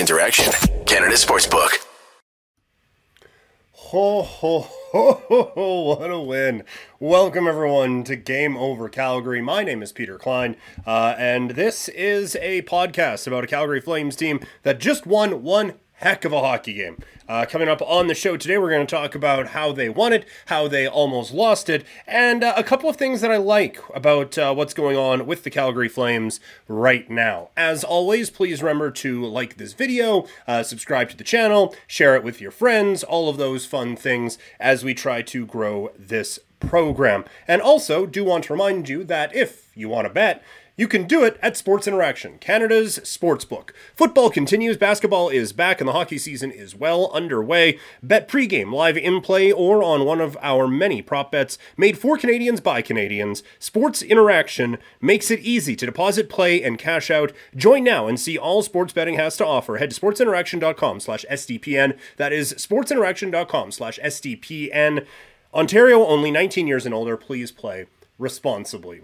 Interaction, Canada Sportsbook. Ho, ho, ho, ho, ho, what a win. Welcome, everyone, to Game Over Calgary. My name is Peter Klein, uh, and this is a podcast about a Calgary Flames team that just won one heck of a hockey game. Uh, coming up on the show today, we're going to talk about how they won it, how they almost lost it, and uh, a couple of things that I like about uh, what's going on with the Calgary Flames right now. As always, please remember to like this video, uh, subscribe to the channel, share it with your friends, all of those fun things as we try to grow this program. And also, do want to remind you that if you want to bet, you can do it at Sports Interaction, Canada's sportsbook. Football continues, basketball is back, and the hockey season is well underway. Bet pregame, live in play, or on one of our many prop bets made for Canadians by Canadians. Sports Interaction makes it easy to deposit, play, and cash out. Join now and see all sports betting has to offer. Head to sportsinteraction.com slash SDPN. That is sportsinteraction.com slash SDPN. Ontario, only 19 years and older. Please play responsibly.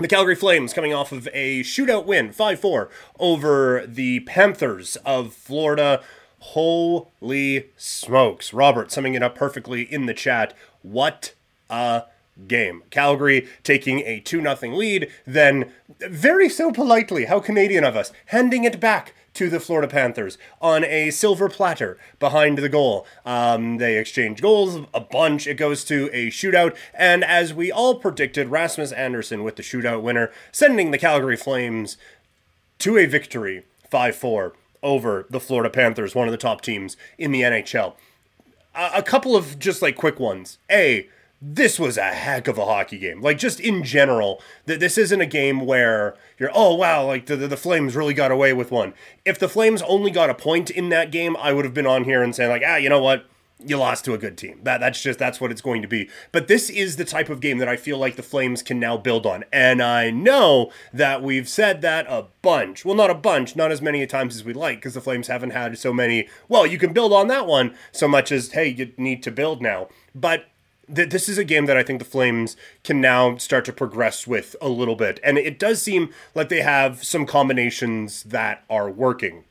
The Calgary Flames coming off of a shootout win, 5 4, over the Panthers of Florida. Holy smokes. Robert summing it up perfectly in the chat. What a game. Calgary taking a 2 0 lead, then very so politely, how Canadian of us, handing it back to the Florida Panthers on a silver platter behind the goal. Um, they exchange goals a bunch. It goes to a shootout, and as we all predicted, Rasmus Andersson with the shootout winner, sending the Calgary Flames to a victory 5 4 over the Florida Panthers, one of the top teams in the NHL. A, a couple of just like quick ones. A, this was a heck of a hockey game. Like just in general, that this isn't a game where you're oh wow, like the, the, Flames really got away with one. If the Flames only got a point in that game, I would have been on here and saying like ah you know what you lost to a good team. That that's just that's what it's going to be. But this is the type of game that I feel like the Flames can now build on. And I know that we've said that a bunch. Well, not a bunch, not as many times as we'd like because the Flames haven't had so many. Well, you can build on that one so much as hey, you need to build now. But th- this is a game that I think the Flames can now start to progress with a little bit. And it does seem like they have some combinations that are working.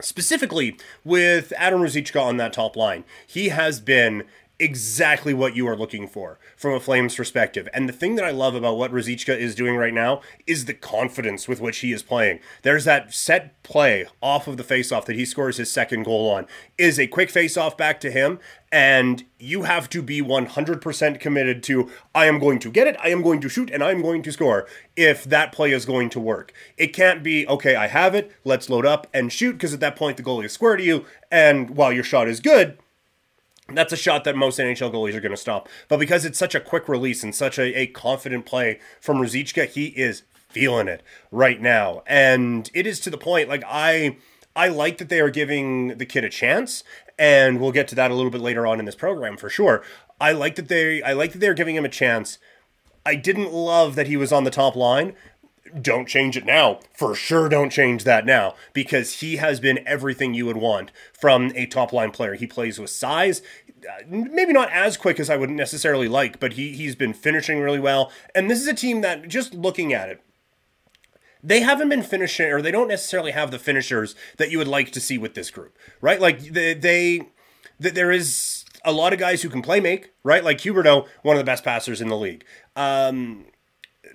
Specifically, with Adam Ruzicka on that top line, he has been exactly what you are looking for from a Flames perspective. And the thing that I love about what Ruzicka is doing right now is the confidence with which he is playing. There's that set play off of the faceoff that he scores his second goal on is a quick faceoff back to him and you have to be 100% committed to I am going to get it, I am going to shoot and I am going to score if that play is going to work. It can't be okay, I have it, let's load up and shoot because at that point the goalie is square to you and while your shot is good, that's a shot that most NHL goalies are going to stop. But because it's such a quick release and such a, a confident play from Ruzicka, he is feeling it right now. And it is to the point, like, I. I like that they are giving the kid a chance, and we'll get to that a little bit later on in this program for sure. I like that they I like that they're giving him a chance. I didn't love that he was on the top line. Don't change it now. For sure, don't change that now because he has been everything you would want from a top line player. He plays with size, uh, maybe not as quick as I would necessarily like, but he he's been finishing really well. And this is a team that just looking at it, they haven't been finishing or they don't necessarily have the finishers that you would like to see with this group, right? Like they, they, there is a lot of guys who can play make, right? Like Huberdeau, one of the best passers in the league. Um,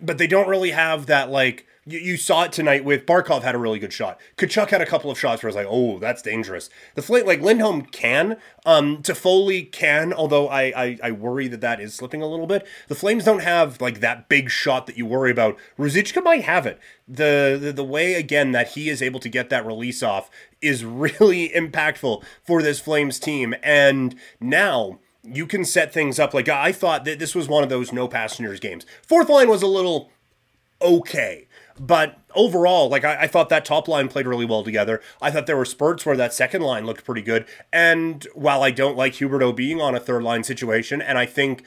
but they don't really have that like you, you saw it tonight with Barkov had a really good shot. Tkachuk had a couple of shots where I was like, oh, that's dangerous. The flight like Lindholm can, um, Toffoli can, although I, I I worry that that is slipping a little bit. The Flames don't have like that big shot that you worry about. Ruzicka might have it. The, the the way again that he is able to get that release off is really impactful for this Flames team. And now you can set things up like I thought that this was one of those no passengers games. Fourth line was a little okay. But overall, like I, I, thought that top line played really well together. I thought there were spurts where that second line looked pretty good. And while I don't like Huberdeau being on a third line situation, and I think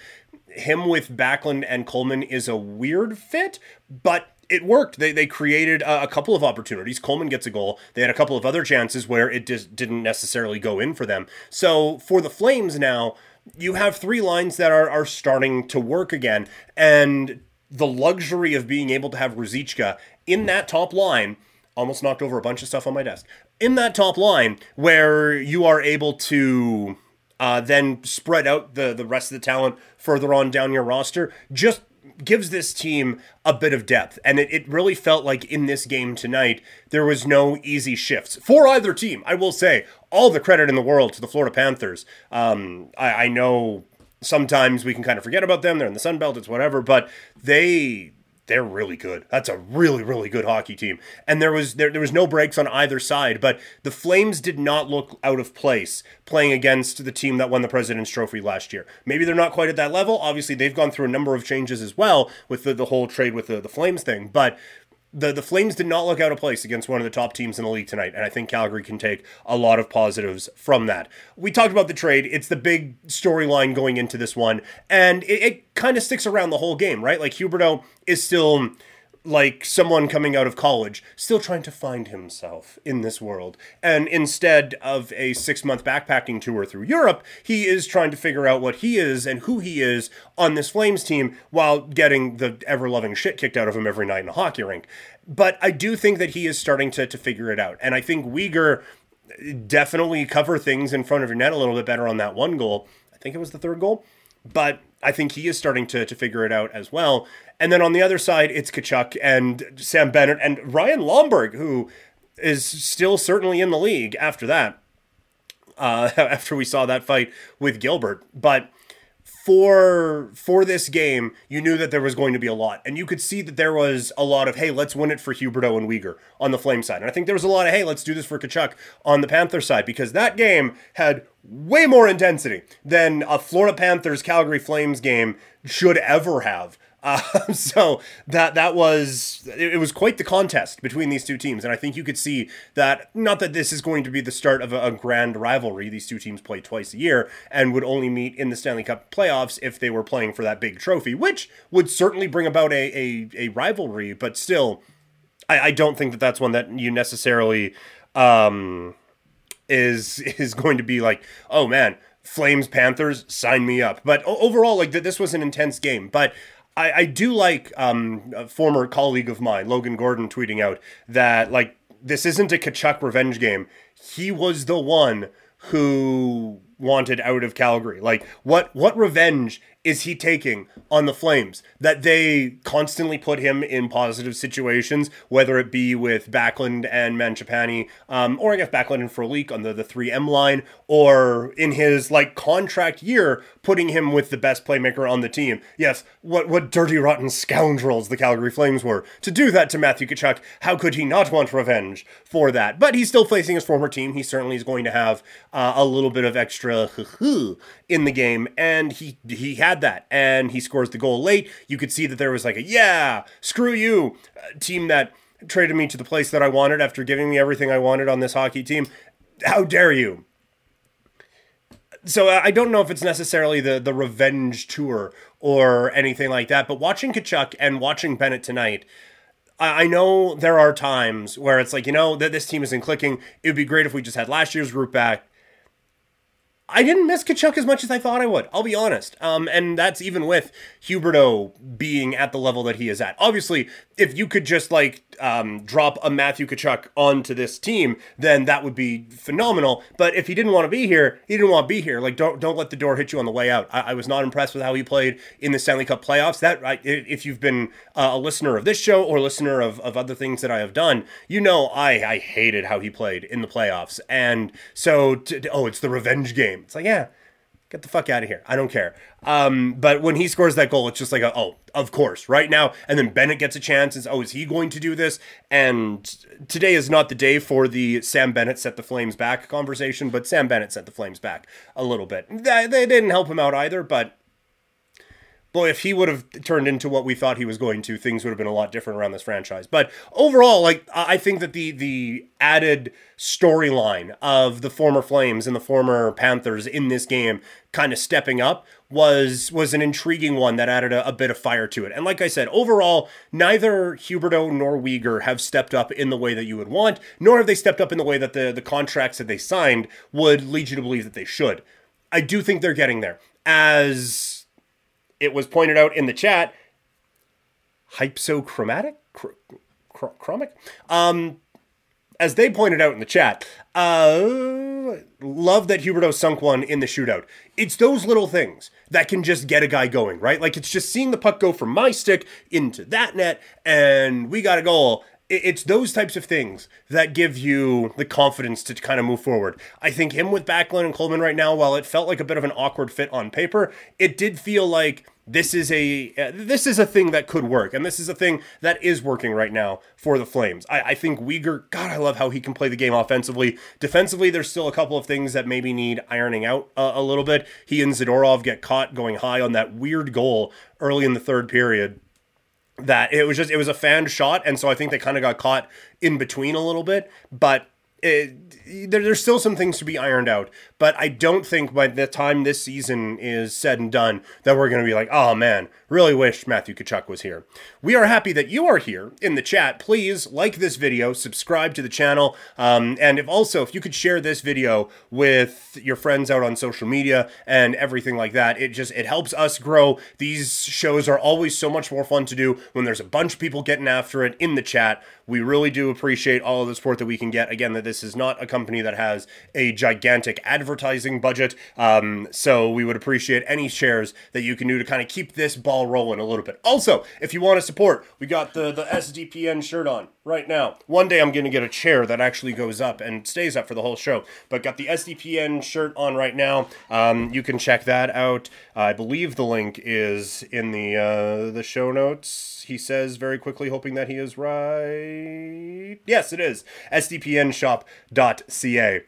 him with Backlund and Coleman is a weird fit, but it worked. They, they created a, a, couple of opportunities. Coleman gets a goal. They had a couple of other chances where it just didn't necessarily go in for them. So for the Flames now, you have three lines that are, are starting to work again. And the luxury of being able to have Ruzicka in that top line almost knocked over a bunch of stuff on my desk. In that top line, where you are able to uh, then spread out the the rest of the talent further on down your roster, just gives this team a bit of depth. And it, it really felt like in this game tonight, there was no easy shifts for either team. I will say all the credit in the world to the Florida Panthers. Um, I, I know sometimes we can kind of forget about them. They're in the Sun Belt, it's whatever, but they they're really good. That's a really really good hockey team. And there was there, there was no breaks on either side, but the Flames did not look out of place playing against the team that won the President's Trophy last year. Maybe they're not quite at that level. Obviously, they've gone through a number of changes as well with the, the whole trade with the, the Flames thing, but the the Flames did not look out of place against one of the top teams in the league tonight, and I think Calgary can take a lot of positives from that. We talked about the trade; it's the big storyline going into this one, and it, it kind of sticks around the whole game, right? Like Huberdeau is still like someone coming out of college, still trying to find himself in this world. And instead of a six month backpacking tour through Europe, he is trying to figure out what he is and who he is on this Flames team while getting the ever loving shit kicked out of him every night in a hockey rink. But I do think that he is starting to, to figure it out. And I think Weegar definitely cover things in front of your net a little bit better on that one goal. I think it was the third goal. But I think he is starting to, to figure it out as well. And then on the other side, it's Tkachuk and Sam Bennett and Ryan Lomberg, who is still certainly in the league after that, uh, after we saw that fight with Gilbert. But for for this game, you knew that there was going to be a lot, and you could see that there was a lot of hey, let's win it for Huberdeau and Weegar on the Flame side, and I think there was a lot of hey, let's do this for Tkachuk on the Panther side because that game had way more intensity than a Florida Panthers Calgary Flames game should ever have. Uh, so that that was it was quite the contest between these two teams, and I think you could see that. Not that this is going to be the start of a, a, grand rivalry. These two teams play twice a year and would only meet in the Stanley Cup playoffs if they were playing for that big trophy, which would certainly bring about a a, a rivalry. But still, I, I don't think that that's one that you necessarily um, is is going to be like, oh man. Flames Panthers, sign me up. But overall, like this was an intense game. But I, I do like um, a former colleague of mine, Logan Gordon, tweeting out that like this isn't a Tkachuk revenge game. He was the one who wanted out of Calgary. Like what what revenge is he taking on the Flames? That they constantly put him in positive situations, whether it be with Backlund and Mangiapane, um, or I guess Backlund and Frolik on the, the 3M line, or in his like contract year, putting him with the best playmaker on the team. Yes, what what dirty rotten scoundrels the Calgary Flames were. To do that to Matthew Tkachuk, how could he not want revenge for that? But he's still facing his former team. He certainly is going to have uh, a little bit of extra in the game, and he he had had that and he scores the goal late. You could see that there was like a yeah, screw you uh, team that traded me to the place that I wanted after giving me everything I wanted on this hockey team. How dare you? So uh, I don't know if it's necessarily the the revenge tour or anything like that, but watching Tkachuk and watching Bennett tonight, I know there are times where it's like, you know, that this team isn't clicking. It would be great if we just had last year's group back. I didn't miss Tkachuk as much as I thought I would. I'll be honest. Um, and that's even with Huberdeau being at the level that he is at. Obviously, if you could just like um, drop a Matthew Tkachuk onto this team, then that would be phenomenal. But if he didn't want to be here, he didn't want to be here. Like don't don't let the door hit you on the way out. I, I was not impressed with how he played in the Stanley Cup playoffs. That I, if you've been uh, a listener of this show or listener of, of other things that I have done, you know I I hated how he played in the playoffs. And so to, oh, it's the revenge game. It's like yeah get the fuck out of here. I don't care. Um, but when he scores that goal, it's just like, a, oh, of course, right now. And then Bennett gets a chance. And oh, is he going to do this? And today is not the day for the Sam Bennett set the Flames back conversation, but Sam Bennett set the Flames back a little bit. They, they didn't help him out either, but boy, if he would have turned into what we thought he was going to, things would have been a lot different around this franchise. But overall, like I think that the the added storyline of the former Flames and the former Panthers in this game kind of stepping up was was an intriguing one that added a, a, bit of fire to it. And like I said, overall, neither Huberdeau nor Weegar have stepped up in the way that you would want, nor have they stepped up in the way that the, the contracts that they signed would lead you to believe that they should. I do think they're getting there. As it was pointed out in the chat, hypsochromatic, chromic. Um, as they pointed out in the chat, uh, love that Huberdeau sunk one in the shootout. It's those little things that can just get a guy going, right? Like it's just seeing the puck go from my stick into that net, and we got a goal. It's those types of things that give you the confidence to kind of move forward. I think him with Backlund and Coleman right now, while it felt like a bit of an awkward fit on paper, it did feel like this is a uh, this is a thing that could work, and this is a thing that is working right now for the Flames. I, I think Weegar, God, I love how he can play the game offensively. Defensively, there's still a couple of things that maybe need ironing out uh, a little bit. He and Zadorov get caught going high on that weird goal early in the third period. That it was just it was a fan shot, and so I think they kind of got caught in between a little bit, but. It, there, there's still some things to be ironed out, but I don't think by the time this season is said and done that we're going to be like, oh man, really wish Matthew Tkachuk was here. We are happy that you are here in the chat. Please like this video, subscribe to the channel, um, and if also if you could share this video with your friends out on social media and everything like that, it just it helps us grow. These shows are always so much more fun to do when there's a bunch of people getting after it in the chat. We really do appreciate all of the support that we can get. Again, that this is not a company that has a gigantic advertising budget, um, so we would appreciate any shares that you can do to kind of keep this ball rolling a little bit. Also, if you want to support, we got the the SDPN shirt on right now. One day I'm going to get a chair that actually goes up and stays up for the whole show. But got the SDPN shirt on right now. Um, you can check that out. I believe the link is in the uh, the show notes. He says very quickly, hoping that he is right. Yes, it is. SDPNshop.ca.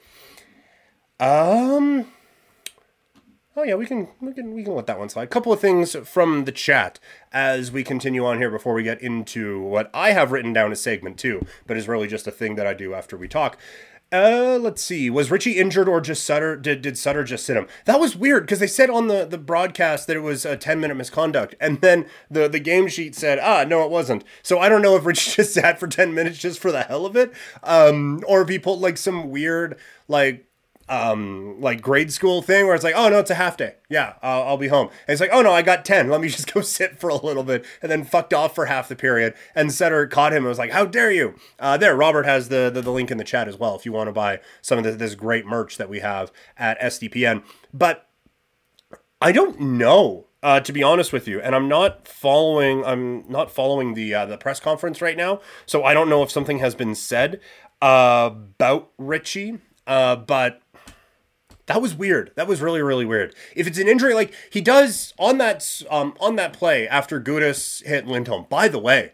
Um. Oh yeah, we can we can we can let that one slide. A couple of things from the chat as we continue on here before we get into what I have written down as segment two, but is really just a thing that I do after we talk. Uh, let's see. Was Ritchie injured or just Sutter? Did, did Sutter just sit him? That was weird because they said on the, the broadcast that it was a 10 minute misconduct. And then the, the game sheet said, ah, no, it wasn't. So I don't know if Ritchie just sat for 10 minutes just for the hell of it. Um, or if he pulled like some weird, like, um, like grade school thing where it's like, oh no, it's a half day. Yeah, I'll, I'll be home. And it's like, oh no, I got 10. Let me just go sit for a little bit and then fucked off for half the period. And Sutter caught him and was like, how dare you? Uh, there, Robert has the, the, the, link in the chat as well if you want to buy some of the, this great merch that we have at SDPN. But I don't know uh, to be honest with you, and I'm not following. I'm not following the uh, the press conference right now, so I don't know if something has been said uh, about Ritchie. Uh, but that was weird. That was really really weird. If it's an injury, like he does on that um on that play after Gudas hit Lindholm. By the way,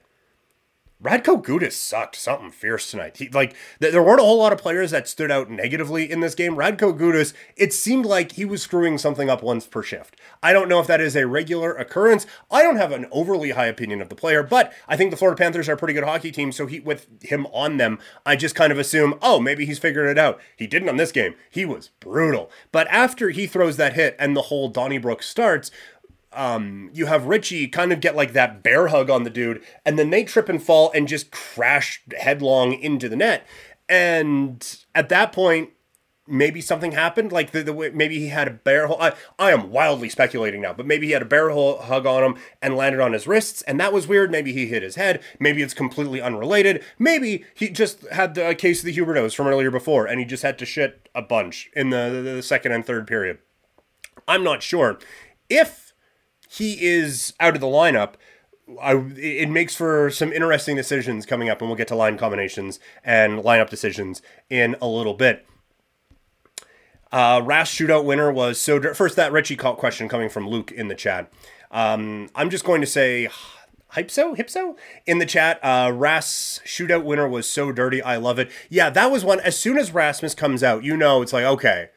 Radko Gudas sucked something fierce tonight. He, like there weren't a whole lot of players that stood out negatively in this game. Radko Gudas, it seemed like he was screwing something up once per shift. I don't know if that is a regular occurrence. I don't have an overly high opinion of the player, but I think the Florida Panthers are a pretty good hockey team. So he, with him on them, I just kind of assume, oh, maybe he's figured it out. He didn't on this game. He was brutal. But after he throws that hit and the whole Donnybrook starts, um, you have Ritchie kind of get like that bear hug on the dude, and then they trip and fall and just crash headlong into the net. And at that point, maybe something happened. Like the, the maybe he had a bear hug. I, I am wildly speculating now, but maybe he had a bear hug on him and landed on his wrists, and that was weird. Maybe he hit his head. Maybe it's completely unrelated. Maybe he just had the case of the Huberdeaus from earlier before, and he just had to shit a bunch in the, the, the second and third period. I'm not sure. If he is out of the lineup, I, it makes for some interesting decisions coming up, and we'll get to line combinations and lineup decisions in a little bit. Uh, Rask shootout winner was so. First, that Ritchie question coming from Luke in the chat. Um, I'm just going to say Hypso, Hipso in the chat. Uh, Ras shootout winner was so dirty. I love it. Yeah, that was one. As soon as Rasmus comes out, you know it's like okay,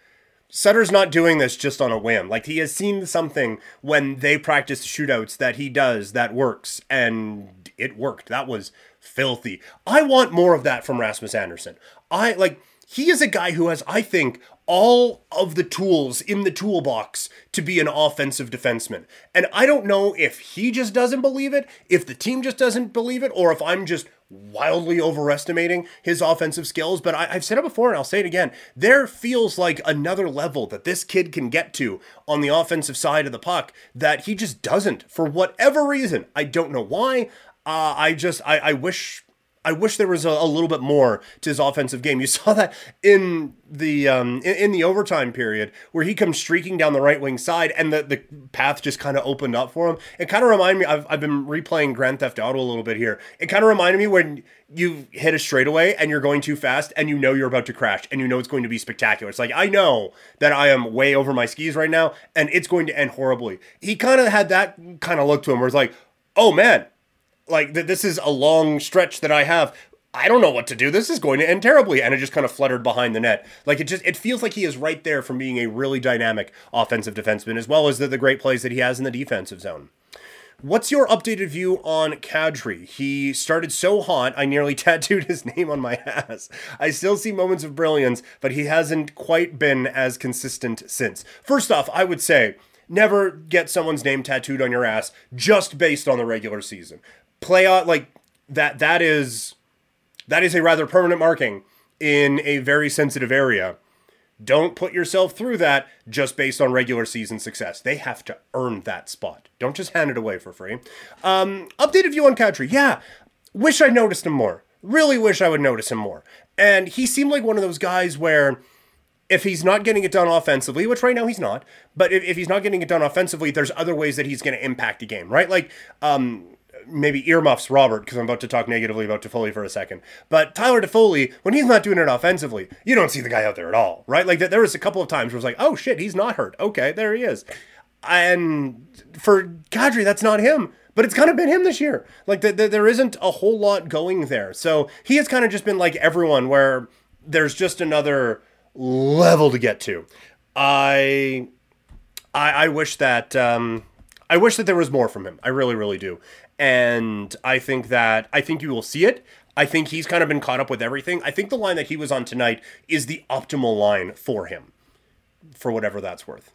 Sutter's not doing this just on a whim. Like he has seen something when they practice shootouts that he does that works, and it worked. That was filthy. I want more of that from Rasmus Andersson. I like he is a guy who has, I think, all of the tools in the toolbox to be an offensive defenseman. And I don't know if he just doesn't believe it, if the team just doesn't believe it, or if I'm just wildly overestimating his offensive skills. But I, have said it before and I'll say it again. There feels like another level that this kid can get to on the offensive side of the puck that he just doesn't for whatever reason. I don't know why. Uh, I just, I, I wish I wish there was a, a, little bit more to his offensive game. You saw that in the um, in, in, the overtime period where he comes streaking down the right wing side and the, the path just kind of opened up for him. It kind of reminded me. I've, I've been replaying Grand Theft Auto a little bit here. It kind of reminded me when you hit a straightaway and you're going too fast and you know you're about to crash and you know it's going to be spectacular. It's like I know that I am way over my skis right now and it's going to end horribly. He kind of had that kind of look to him where it's like, oh man like th- this is a long stretch that I have. I don't know what to do. This is going to end terribly. And it just kind of fluttered behind the net. Like it just it feels like he is right there from being a really dynamic offensive defenseman, as well as the, the great plays that he has in the defensive zone. What's your updated view on Kadri? He started so hot, I nearly tattooed his name on my ass. I still see moments of brilliance, but he hasn't quite been as consistent since. First off, I would say never get someone's name tattooed on your ass just based on the regular season playoff like that that is that is a rather permanent marking in a very sensitive area. Don't put yourself through that just based on regular season success. They have to earn that spot. Don't just hand it away for free. Um, updated view on Kadri. Yeah, wish I noticed him more. Really wish I would notice him more. And he seemed like one of those guys where if he's not getting it done offensively, which right now he's not, but if, if he's not getting it done offensively, there's other ways that he's going to impact the game, right? Like, um, maybe earmuffs Robert because I'm about to talk negatively about Toffoli for a second. But Tyler Toffoli, when he's not doing it offensively, you don't see the guy out there at all, right? Like there was a couple of times where it's like, oh shit, he's not hurt. Okay, there he is. And for Kadri, that's not him. But it's kind of been him this year. Like the, the, there isn't a whole lot going there. So he has kind of just been like everyone, where there's just another level to get to. I I, I wish that um, I wish that there was more from him. I really, really do and I think that I think you will see it. I think he's kind of been caught up with everything. I think the line that he was on tonight is the optimal line for him, for whatever that's worth.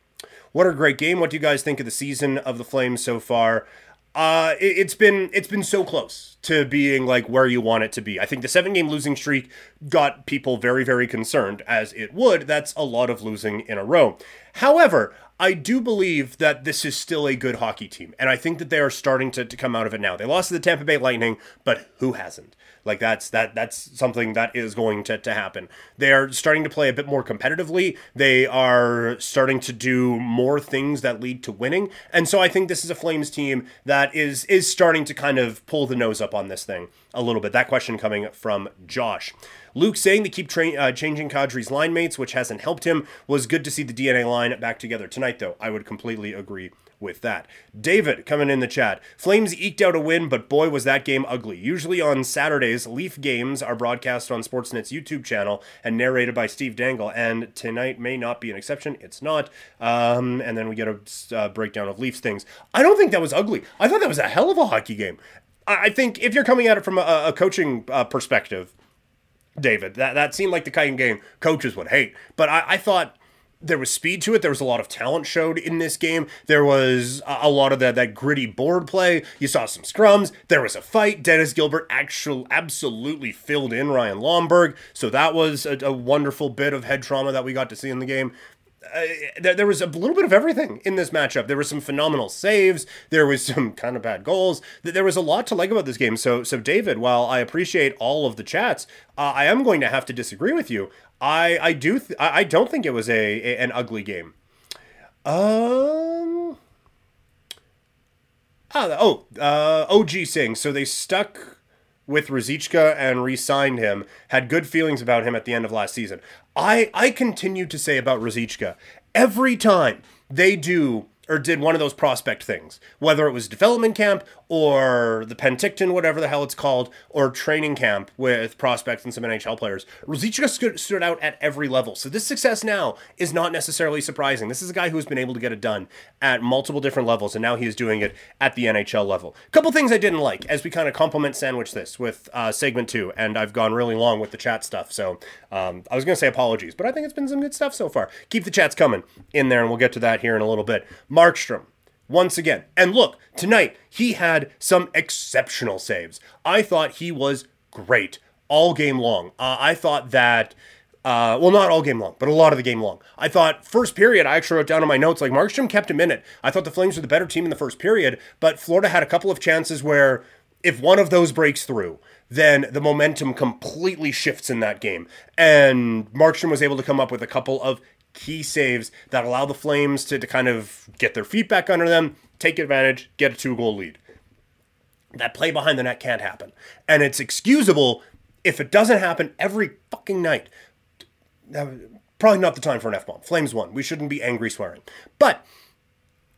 What a great game! What do you guys think of the season of the Flames so far? Uh, it, it's been it's been so close to being like where you want it to be. I think the seven game losing streak got people very very concerned, as it would. That's a lot of losing in a row. However, I do believe that this is still a good hockey team, and I think that they are starting to, to come out of it now. They lost to the Tampa Bay Lightning, but who hasn't? Like that's that that's something that is going to, to happen. They are starting to play a bit more competitively. They are starting to do more things that lead to winning. And so I think this is a Flames team that is is starting to kind of pull the nose up on this thing a little bit. That question coming from Josh. Luke saying to keep tra- uh, changing Kadri's line mates, which hasn't helped him. Was good to see the DNA line back together tonight, though. I would completely agree with that. David coming in the chat. Flames eked out a win, but boy, was that game ugly. Usually on Saturdays, Leaf games are broadcast on Sportsnet's YouTube channel and narrated by Steve Dangle, and tonight may not be an exception. It's not. Um, and then we get a uh, breakdown of Leafs things. I don't think that was ugly. I thought that was a hell of a hockey game. I think if you're coming at it from a, a coaching uh, perspective, David. That that seemed like the kind of game coaches would hate. But I, I thought there was speed to it. There was a lot of talent showed in this game. There was a, lot of that that gritty board play. You saw some scrums. There was a fight. Dennis Gilbert actually absolutely filled in Ryan Lomberg. So that was a, a wonderful bit of head trauma that we got to see in the game uh, there, was a little bit of everything in this matchup. There were some phenomenal saves. There was some kind of bad goals. There was a lot to like about this game. So, so David, while I appreciate all of the chats, uh, I am going to have to disagree with you. I, I do, th- I don't think it was a, a an ugly game. Um. Ah, oh, uh, OG Singh. So they stuck with Ruzicka and re-signed him, had good feelings about him at the end of last season. I I continue to say about Ruzicka every time they do or did one of those prospect things, whether it was development camp or the Penticton, whatever the hell it's called, or training camp with prospects and some NHL players. Ruzicka stood, out at every level. So this success now is not necessarily surprising. This is a guy who has been able to get it done at multiple different levels, and now he is doing it at the NHL level. A couple things I didn't like as we kind of complement sandwich this with uh, segment two, and I've gone really long with the chat stuff. So um, I was going to say apologies, but I think it's been some good stuff so far. Keep the chats coming in there, and we'll get to that here in a little bit. Markstrom once again. And look, tonight he had some exceptional saves. I thought he was great all game long. Uh, I thought that. Uh, well, not all game long, but a lot of the game long. I thought first period, I actually wrote down in my notes, like Markstrom kept him in it. I thought the Flames were the better team in the first period, but Florida had a couple of chances where if one of those breaks through, then the momentum completely shifts in that game. And Markstrom was able to come up with a couple of key saves that allow the Flames to, to kind of get their feet back under them, take advantage, get a two goal lead. That play behind the net can't happen. And it's excusable if it doesn't happen every fucking night. Probably not the time for an F bomb. Flames won. We shouldn't be angry swearing. But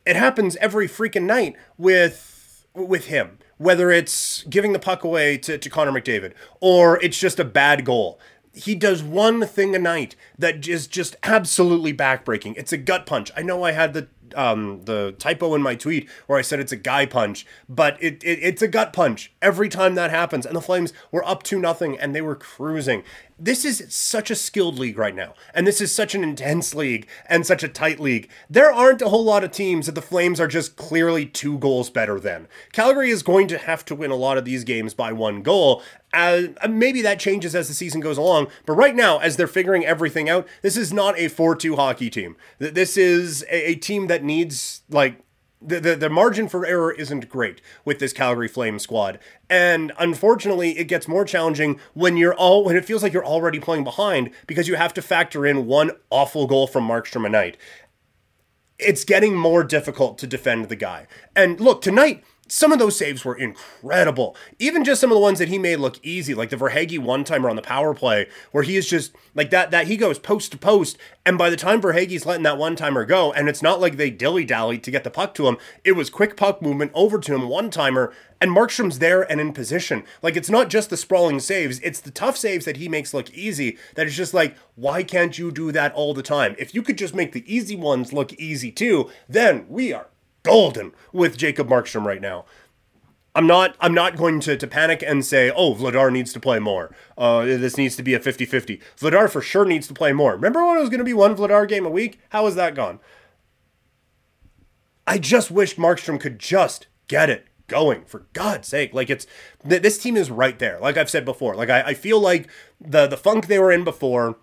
it happens every freaking night with with him. Whether it's giving the puck away to, to Connor McDavid or it's just a bad goal he does one thing a night that is just absolutely backbreaking. It's a gut punch. I know I had the um, the typo in my tweet where I said it's a guy punch, but it, it it's a gut punch every time that happens. And the Flames were up to nothing and they were cruising. This is such a skilled league right now, and this is such an intense league and such a tight league. There aren't a whole lot of teams that the Flames are just clearly two goals better than. Calgary is going to have to win a lot of these games by one goal, uh, maybe that changes as the season goes along, but right now, as they're figuring everything out, this is not a 4 2 hockey team. This is a, a team that needs, like, the, the, the margin for error isn't great with this Calgary Flame squad. And unfortunately, it gets more challenging when you're all when it feels like you're already playing behind because you have to factor in one awful goal from Markstrom a night. It's getting more difficult to defend the guy. And look, tonight some of those saves were incredible. Even just some of the ones that he made look easy, like the Verhaeghe one timer on the power play, where he is just like that. That he goes post to post, and by the time Verhaeghe's letting that one timer go, and it's not like they dilly dally to get the puck to him. It was quick puck movement over to him, one timer, and Markstrom's there and in position. Like it's not just the sprawling saves; it's the tough saves that he makes look easy. That is just like, why can't you do that all the time? If you could just make the easy ones look easy too, then we are golden with Jacob Markstrom right now. I'm not I'm not going to, to panic and say, oh, Vladar needs to play more. Uh, this needs to be a 50-50. Vladar for sure needs to play more. Remember when it was going to be one Vladar game a week? How has that gone? I just wish Markstrom could just get it going for God's sake. Like it's th- this team is right there. Like I've said before. Like I, I feel like the the funk they were in before,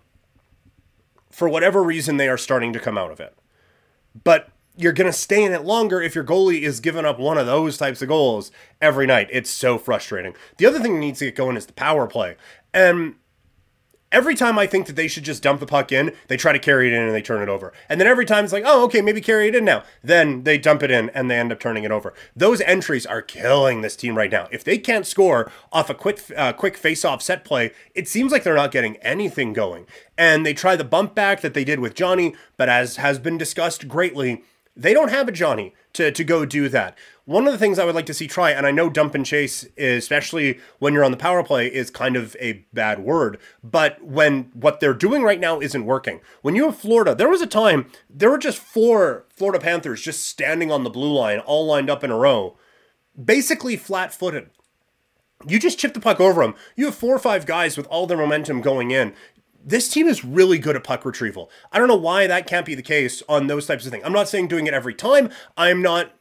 for whatever reason, they are starting to come out of it. But you're going to stay in it longer if your goalie is giving up one of those types of goals every night. It's so frustrating. The other thing that needs to get going is the power play. And every time I think that they should just dump the puck in, they try to carry it in and they turn it over. And then every time it's like, oh, okay, maybe carry it in now. Then they dump it in and they end up turning it over. Those entries are killing this team right now. If they can't score off a quick, uh, quick face-off set play, it seems like they're not getting anything going. And they try the bump back that they did with Johnny, but as has been discussed greatly, they don't have a Johnny to, to go do that. One of the things I would like to see try, and I know dump and chase, especially when you're on the power play, is kind of a bad word. But when what they're doing right now isn't working, when you have Florida, there was a time there were just four Florida Panthers just standing on the blue line, all lined up in a row, basically flat footed. You just chip the puck over them. You have four or five guys with all their momentum going in this team is really good at puck retrieval. I don't know why that can't be the case on those types of things. I'm not saying doing it every time. I'm not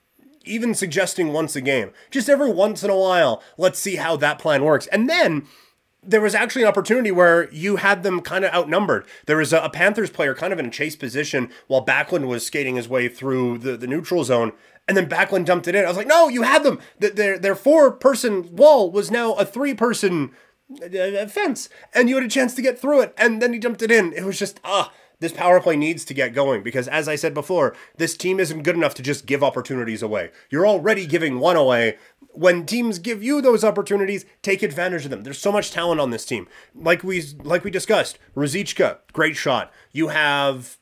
even suggesting once a game. Just every once in a while, let's see how that plan works. And then there was actually an opportunity where you had them kind of outnumbered. There was a, a, Panthers player kind of in a chase position while Backlund was skating his way through the, the neutral zone. And then Backlund dumped it in. I was like, no, you had them. Their, their four person wall was now a three person a fence, and you had a chance to get through it, and then he dumped it in. It was just ah. This power play needs to get going because, as I said before, this team isn't good enough to just give opportunities away. You're already giving one away. When teams give you those opportunities, take advantage of them. There's so much talent on this team. Like we like we discussed, Ruzicka, great shot. You have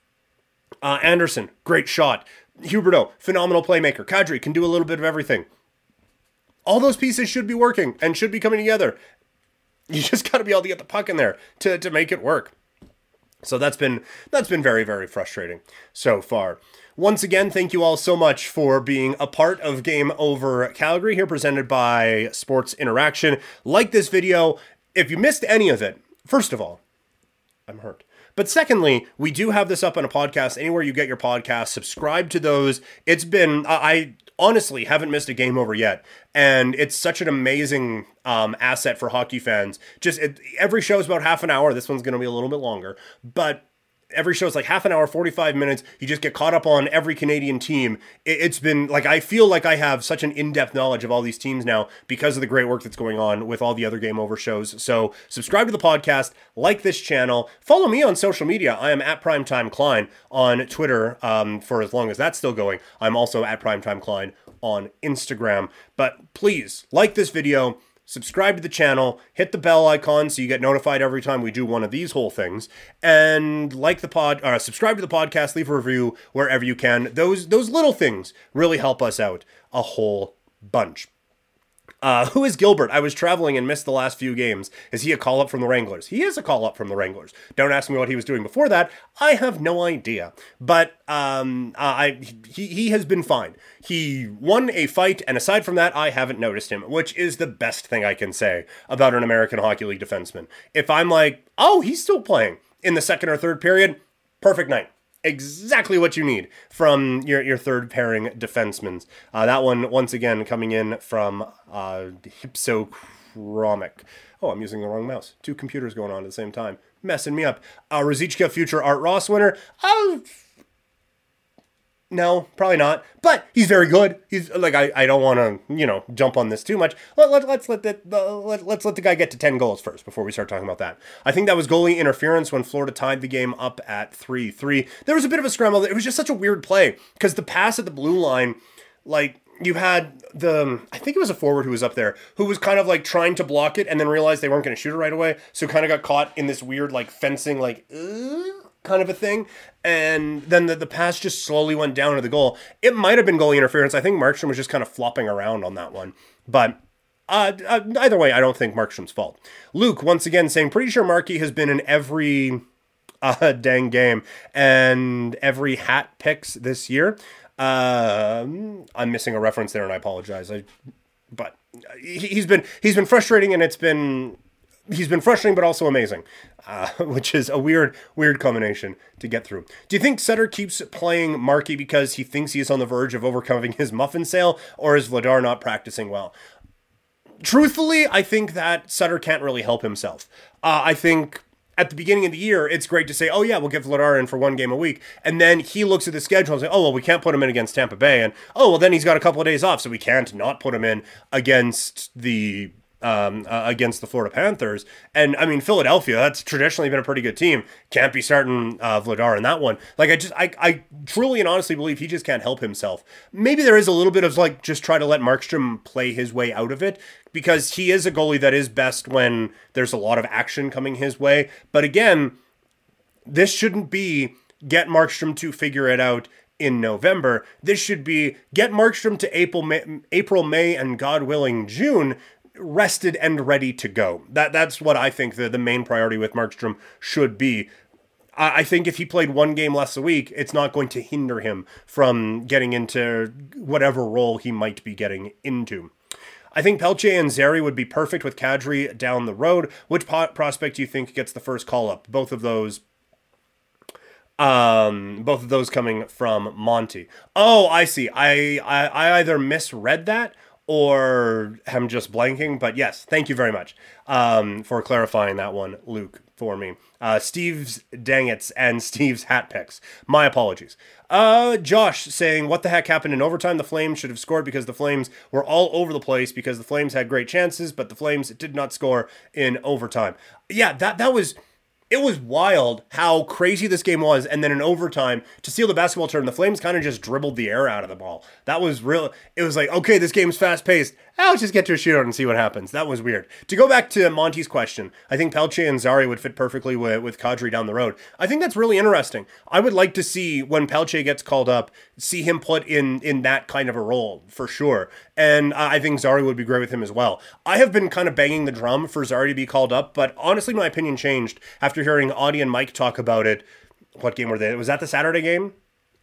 uh, Andersson, great shot. Huberdeau, phenomenal playmaker. Kadri can do a little bit of everything. All those pieces should be working and should be coming together. You just got to be able to get the puck in there to, to make it work. So that's been that's been very very frustrating so far. Once again, thank you all so much for being a part of Game Over Calgary here presented by Sports Interaction. Like this video, if you missed any of it, first of all, I'm hurt. But secondly, we do have this up on a podcast anywhere you get your podcast. Subscribe to those. It's been I honestly haven't missed a game over yet and it's such an amazing um, asset for hockey fans just it, every show is about half an hour this one's going to be a little bit longer but every show is like half an hour, 45 minutes. You just get caught up on every Canadian team. It, has been like, I feel like I have such an in depth knowledge of all these teams now because of the great work that's going on with all the other Game Over shows. So subscribe to the podcast, like this channel, follow me on social media. I am at Primetime Klein on Twitter um, for as long as that's still going. I'm also at Primetime Klein on Instagram. But please like this video subscribe to the channel, hit the bell icon so you get notified every time we do one of these whole things, and like the pod, uh, subscribe to the podcast, leave a review wherever you can. Those those little things really help us out a whole bunch. Uh, who is Gilbert? I was traveling and missed the last few games. Is he a call up from the Wranglers? He is a call up from the Wranglers. Don't ask me what he was doing before that. I have no idea. But um, uh, I he, he has been fine. He won a fight, and aside from that, I haven't noticed him, which is the best thing I can say about an American Hockey League defenseman. If I'm like, oh, he's still playing in the second or third period, perfect night exactly what you need from your, your third pairing defensemen. Uh, that one, once again, coming in from uh, Hypsochromic. Oh, I'm using the wrong mouse. Two computers going on at the same time. Messing me up. Uh, Ruzicka Future Art Ross winner. Oh, no, probably not. But he's very good. He's like I, I don't want to you know jump on this too much. Let, let, let's let the, let, let's let the guy get to ten goals first before we start talking about that. I think that was goalie interference when Florida tied the game up at three three. There was a bit of a scramble. It was just such a weird play because the pass at the blue line, like you had the I think it was a forward who was up there who was kind of like trying to block it and then realized they weren't going to shoot it right away, so kind of got caught in this weird like fencing like. Uh, kind of a thing. And then the, the pass just slowly went down to the goal. It might have been goalie interference. I think Markstrom was just kind of flopping around on that one. But uh, uh, either way, I don't think Markstrom's fault. Luke, once again, saying, pretty sure Marky has been in every uh, dang game and every hat picks this year. Um, I'm missing a reference there, and I apologize. I, but he's been he's been frustrating, and it's been he's been frustrating but also amazing, uh, which is a weird weird combination to get through. Do you think Sutter keeps playing Markey because he thinks he is on the verge of overcoming his muffin sale, or is Vladar not practicing well? Truthfully, I think that Sutter can't really help himself. Uh, I think at the beginning of the year, it's great to say, oh, yeah, we'll get Vladar in for one game a week. And then he looks at the schedule and says, oh, well, we can't put him in against Tampa Bay. And, oh, well, then he's got a couple of days off, so we can't not put him in against the um, uh, against the Florida Panthers. And I mean, Philadelphia, that's traditionally been a pretty good team. Can't be starting uh, Vladar in that one. Like, I just, I, I truly and honestly believe he just can't help himself. Maybe there is a little bit of like just try to let Markstrom play his way out of it because he is a goalie that is best when there's a lot of action coming his way. But again, this shouldn't be get Markstrom to figure it out in November. This should be get Markstrom to April, May, April, May, and God willing June rested and ready to go. That that's what I think the, the main priority with Markstrom should be. I, I think if he played one game less a week, it's not going to hinder him from getting into whatever role he might be getting into. I think Pelletier and Zary would be perfect with Kadri down the road. Which po- prospect do you think gets the first call up? Both of those um, both of those coming from Monty. Oh, I see. I, I I either misread that or I'm just blanking. But yes, thank you very much um, for clarifying that one, Luke, for me. Uh, Steve's dangets and Steve's hat picks. My apologies. Uh, Josh saying, What the heck happened in overtime? The Flames should have scored because the Flames were all over the place because the Flames had great chances, but the Flames did not score in overtime. Yeah, that, that was it was wild how crazy this game was. And then in overtime, to seal the basketball term, the Flames kind of just dribbled the air out of the ball. That was real. It was like, okay, this game's fast paced. I'll just get to a shootout and see what happens. That was weird. To go back to Monty's question, I think Pelletier and Zary would fit perfectly with, with Kadri down the road. I think that's really interesting. I would like to see when Pelletier gets called up, see him put in in that kind of a role for sure. And I think Zary would be great with him as well. I have been kind of banging the drum for Zary to be called up, but honestly, my opinion changed after hearing Audie and Mike talk about it. What game were they? Was that the Saturday game?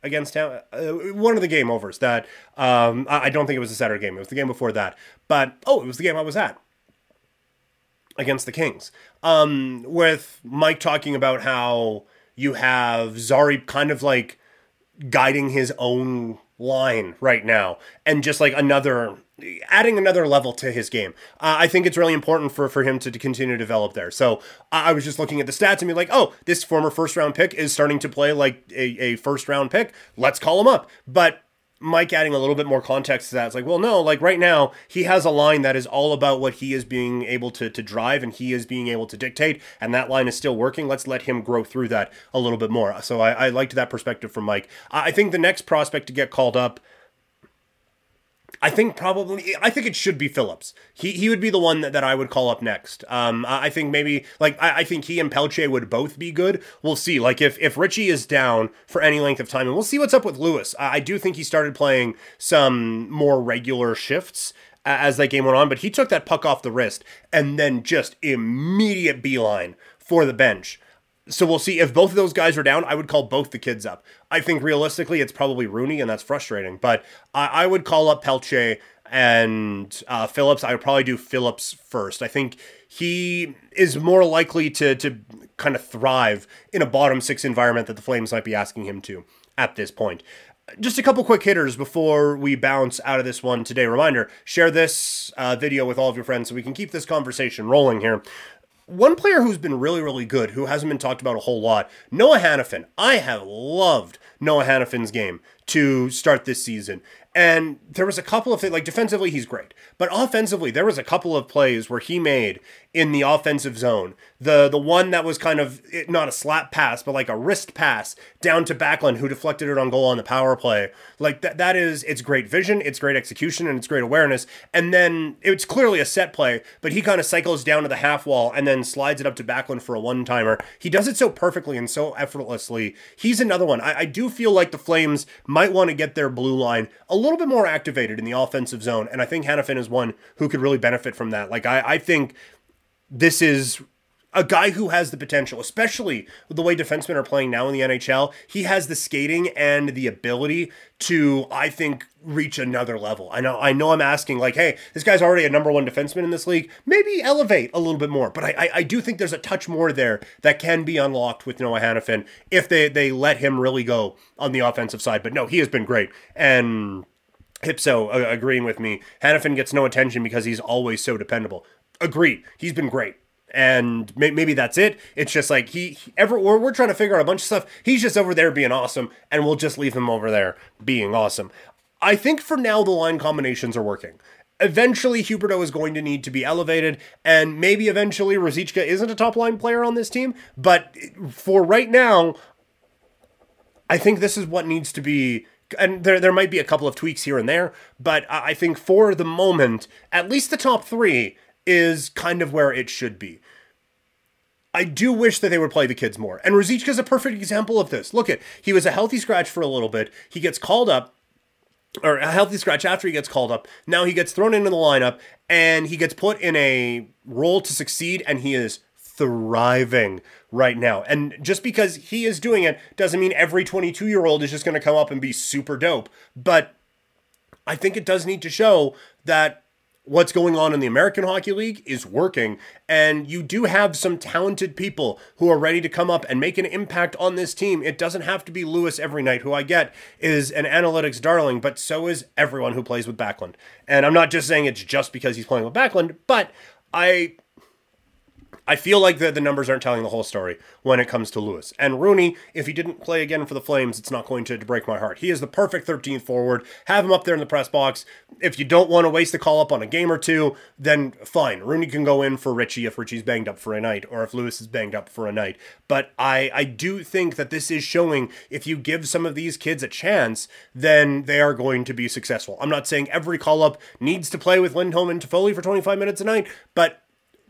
against him. Uh, one of the game overs that um, I don't think it was the Saturday game. It was the game before that. But oh, it was the game I was at against the Kings. Um, with Mike talking about how you have Zary kind of like guiding his own line right now, and just like another adding another level to his game. Uh, I think it's really important for, for him to, to continue to develop there. So I was just looking at the stats and be like, oh, this former first round pick is starting to play like a, a first round pick. Let's call him up. But Mike adding a little bit more context to that. It's like, well, no, like right now, he has a line that is all about what he is being able to, to drive and he is being able to dictate, and that line is still working. Let's let him grow through that a little bit more. So I, I liked that perspective from Mike. I think the next prospect to get called up I think probably I think it should be Phillips. He he would be the one that, that I would call up next. Um, I think maybe like I, I think he and Pelche would both be good. We'll see. Like if if Ritchie is down for any length of time, and we'll see what's up with Lewis. I, I do think he started playing some more regular shifts as that game went on, but he took that puck off the wrist and then just immediate beeline for the bench. So we'll see if both of those guys are down. I would call both the kids up. I think realistically, it's probably Rooney, and that's frustrating. But I, I would call up Pelche and uh, Phillips. I would probably do Phillips first. I think he is more likely to to kind of thrive in a bottom six environment that the Flames might be asking him to at this point. Just a couple quick hitters before we bounce out of this one today. Reminder share this uh, video with all of your friends so we can keep this conversation rolling here. One player who's been really, really good, who hasn't been talked about a whole lot, Noah Hanifin. I have loved Noah Hanifin's game to start this season. And there was a couple of things, like defensively, he's great. But offensively, there was a couple of plays where he made in the offensive zone. The the one that was kind of not a slap pass, but like a wrist pass down to Backlund, who deflected it on goal on the power play. Like that that is it's great vision, it's great execution, and it's great awareness. And then it's clearly a set play, but he kind of cycles down to the half wall and then slides it up to Backlund for a one timer. He does it so perfectly and so effortlessly. He's another one. I, I do feel like the Flames might want to get their blue line a little bit more activated in the offensive zone, and I think Hanifin is one who could really benefit from that. Like I, I think this is a guy who has the potential, especially the way defensemen are playing now in the NHL. He has the skating and the ability to, I think, reach another level. I know, I know, I'm asking like, hey, this guy's already a number one defenseman in this league. Maybe elevate a little bit more, but I, I, I do think there's a touch more there that can be unlocked with Noah Hanifin if they they let him really go on the offensive side. But no, he has been great and. Hipso uh, agreeing with me. Hanifin gets no attention because he's always so dependable. Agreed. He's been great. And may- maybe that's it. It's just like he, he ever we're, we're trying to figure out a bunch of stuff. He's just over there being awesome, and we'll just leave him over there being awesome. I think for now the line combinations are working. Eventually, Huberdeau is going to need to be elevated, and maybe eventually Ruzicka isn't a top line player on this team. But for right now, I think this is what needs to be and there there might be a couple of tweaks here and there, but I think for the moment, at least the top three is kind of where it should be. I do wish that they would play the kids more. And Ruzicka is a perfect example of this. Look at he was a healthy scratch for a little bit. He gets called up, or a healthy scratch after he gets called up. Now he gets thrown into the lineup and he gets put in a role to succeed, and he is thriving right now. And just because he is doing it doesn't mean every 22 year old is just going to come up and be super dope. But I think it does need to show that what's going on in the American Hockey League is working, and you do have some talented people who are ready to come up and make an impact on this team. It doesn't have to be Lewis every night, who I get is an analytics darling, but so is everyone who plays with Backlund. And I'm not just saying it's just because he's playing with Backlund, but I I feel like the, the numbers aren't telling the whole story when it comes to Lewis. And Rooney, if he didn't play again for the Flames, it's not going to, to break my heart. He is the perfect 13th forward. Have him up there in the press box. If you don't want to waste the call up on a game or two, then fine. Rooney can go in for Ritchie if Ritchie's banged up for a night or if Lewis is banged up for a night. But I, I do think that this is showing if you give some of these kids a chance, then they are going to be successful. I'm not saying every call up needs to play with Lindholm and Toffoli for 25 minutes a night, but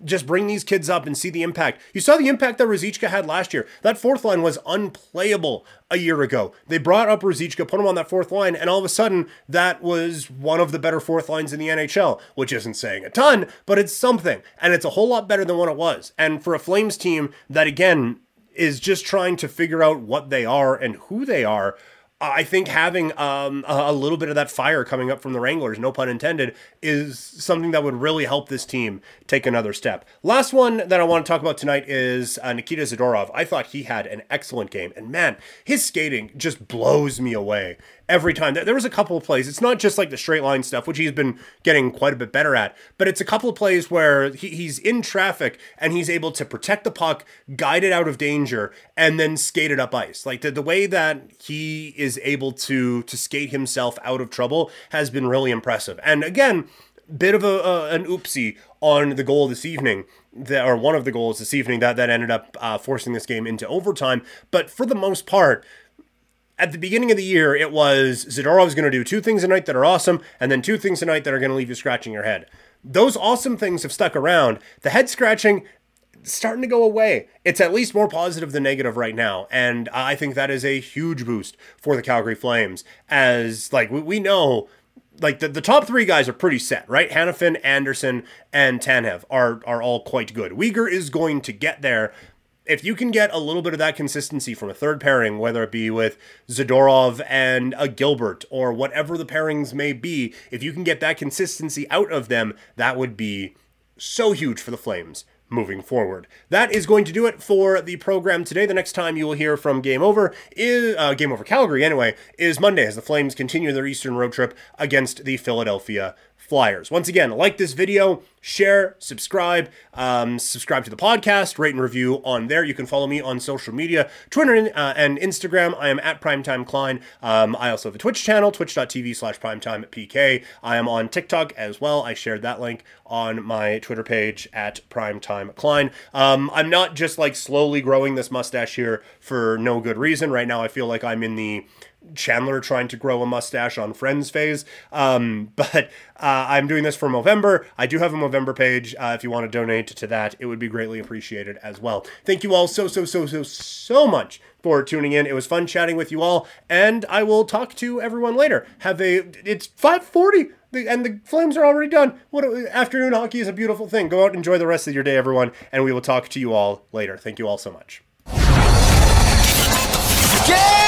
just bring these kids up and see the impact. You saw the impact that Ruzicka had last year. That fourth line was unplayable a year ago. They brought up Ruzicka, put him on that fourth line, and all of a sudden, that was one of the better fourth lines in the NHL, which isn't saying a ton, but it's something. And it's a whole lot better than what it was. And for a Flames team that, again, is just trying to figure out what they are and who they are, I think having um, a little bit of that fire coming up from the Wranglers, no pun intended, is something that would really help this team take another step. Last one that I want to talk about tonight is uh, Nikita Zadorov. I thought he had an excellent game, and man, his skating just blows me away every time. There was a couple of plays. It's not just like the straight line stuff, which he's been getting quite a bit better at, but it's a couple of plays where he, he's in traffic and he's able to protect the puck, guide it out of danger, and then skate it up ice. Like the, the way that he is able to to skate himself out of trouble has been really impressive. And again, bit of a, an oopsie on the goal this evening that, or one of the goals this evening that that ended up uh, forcing this game into overtime. But for the most part, at the beginning of the year, it was Zadorov's going to do two things a night that are awesome, and then two things a night that are going to leave you scratching your head. Those awesome things have stuck around. The head scratching starting to go away. It's at least more positive than negative right now, and I think that is a huge boost for the Calgary Flames. As like we, we know, like the, the top three guys are pretty set, right? Hanifin, Andersson, and Tanev are are all quite good. Weegar is going to get there, if you can get a little bit of that consistency from a third pairing, whether it be with Zadorov and a Gilbert or whatever the pairings may be, if you can get that consistency out of them, that would be so huge for the Flames moving forward. That is going to do it for the program today. The next time you will hear from Game Over is uh, Game Over Calgary anyway is Monday as the Flames continue their Eastern road trip against the Philadelphia Flyers. Once again, like this video, share, subscribe, um, subscribe to the podcast, rate and review on there. You can follow me on social media, Twitter and, uh, and Instagram. I am at Primetime Klein. Um, I also have a Twitch channel, twitch.tv slash primetimepk. I am on TikTok as well. I shared that link on my Twitter page at Primetime Klein. Um, I'm not just like slowly growing this mustache here for no good reason. Right now, I feel like I'm in the Chandler trying to grow a mustache on Friends phase. Um, but uh, I'm doing this for November. I do have a November page. Uh, if you want to donate to that, it would be greatly appreciated as well. Thank you all so, so, so, so, so much for tuning in. It was fun chatting with you all, and I will talk to everyone later. Have a, it's 540 and the Flames are already done. What afternoon hockey is a beautiful thing. Go out and enjoy the rest of your day, everyone, and we will talk to you all later. Thank you all so much. Over!